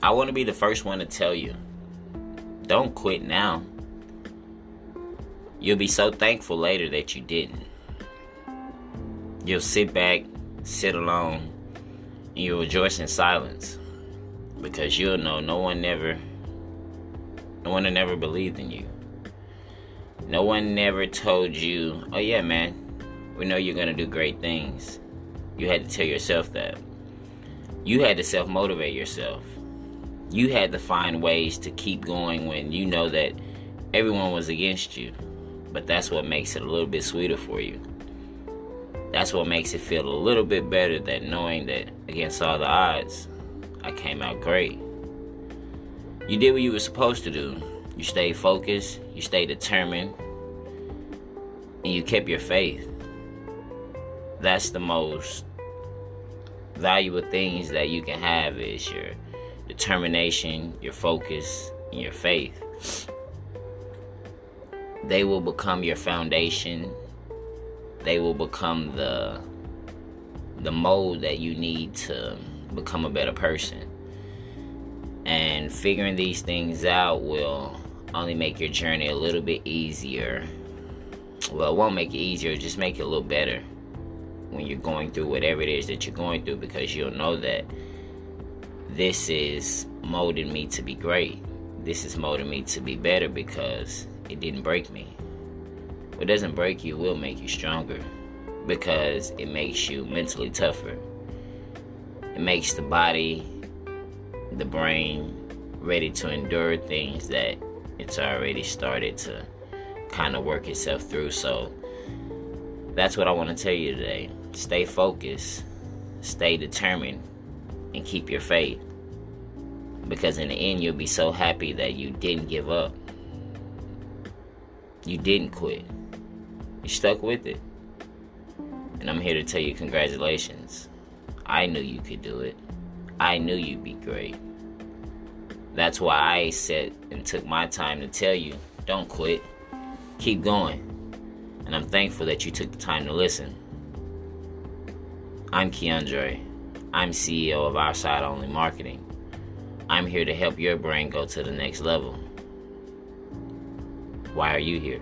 I want to be the first one to tell you don't quit now. You'll be so thankful later that you didn't. You'll sit back, sit alone, and you'll rejoice in silence because you'll know no one never, no one never believed in you. No one never told you, oh yeah, man, we know you're gonna do great things. You had to tell yourself that. You had to self motivate yourself. You had to find ways to keep going when you know that everyone was against you. But that's what makes it a little bit sweeter for you. That's what makes it feel a little bit better than knowing that against all the odds, I came out great. You did what you were supposed to do. You stayed focused, you stayed determined, and you kept your faith. That's the most valuable things that you can have is your determination, your focus, and your faith. They will become your foundation. They will become the the mold that you need to become a better person. And figuring these things out will only make your journey a little bit easier. Well, it won't make it easier, just make it a little better when you're going through whatever it is that you're going through because you'll know that this is molding me to be great. This is molding me to be better because it didn't break me. What doesn't break you will make you stronger because it makes you mentally tougher. It makes the body, the brain ready to endure things that it's already started to kind of work itself through. So that's what I want to tell you today. Stay focused, stay determined, and keep your faith. Because in the end, you'll be so happy that you didn't give up. You didn't quit. You stuck with it. And I'm here to tell you congratulations. I knew you could do it. I knew you'd be great. That's why I said and took my time to tell you don't quit. Keep going. And I'm thankful that you took the time to listen. I'm Keandre. I'm CEO of Our Side Only Marketing. I'm here to help your brain go to the next level. Why are you here?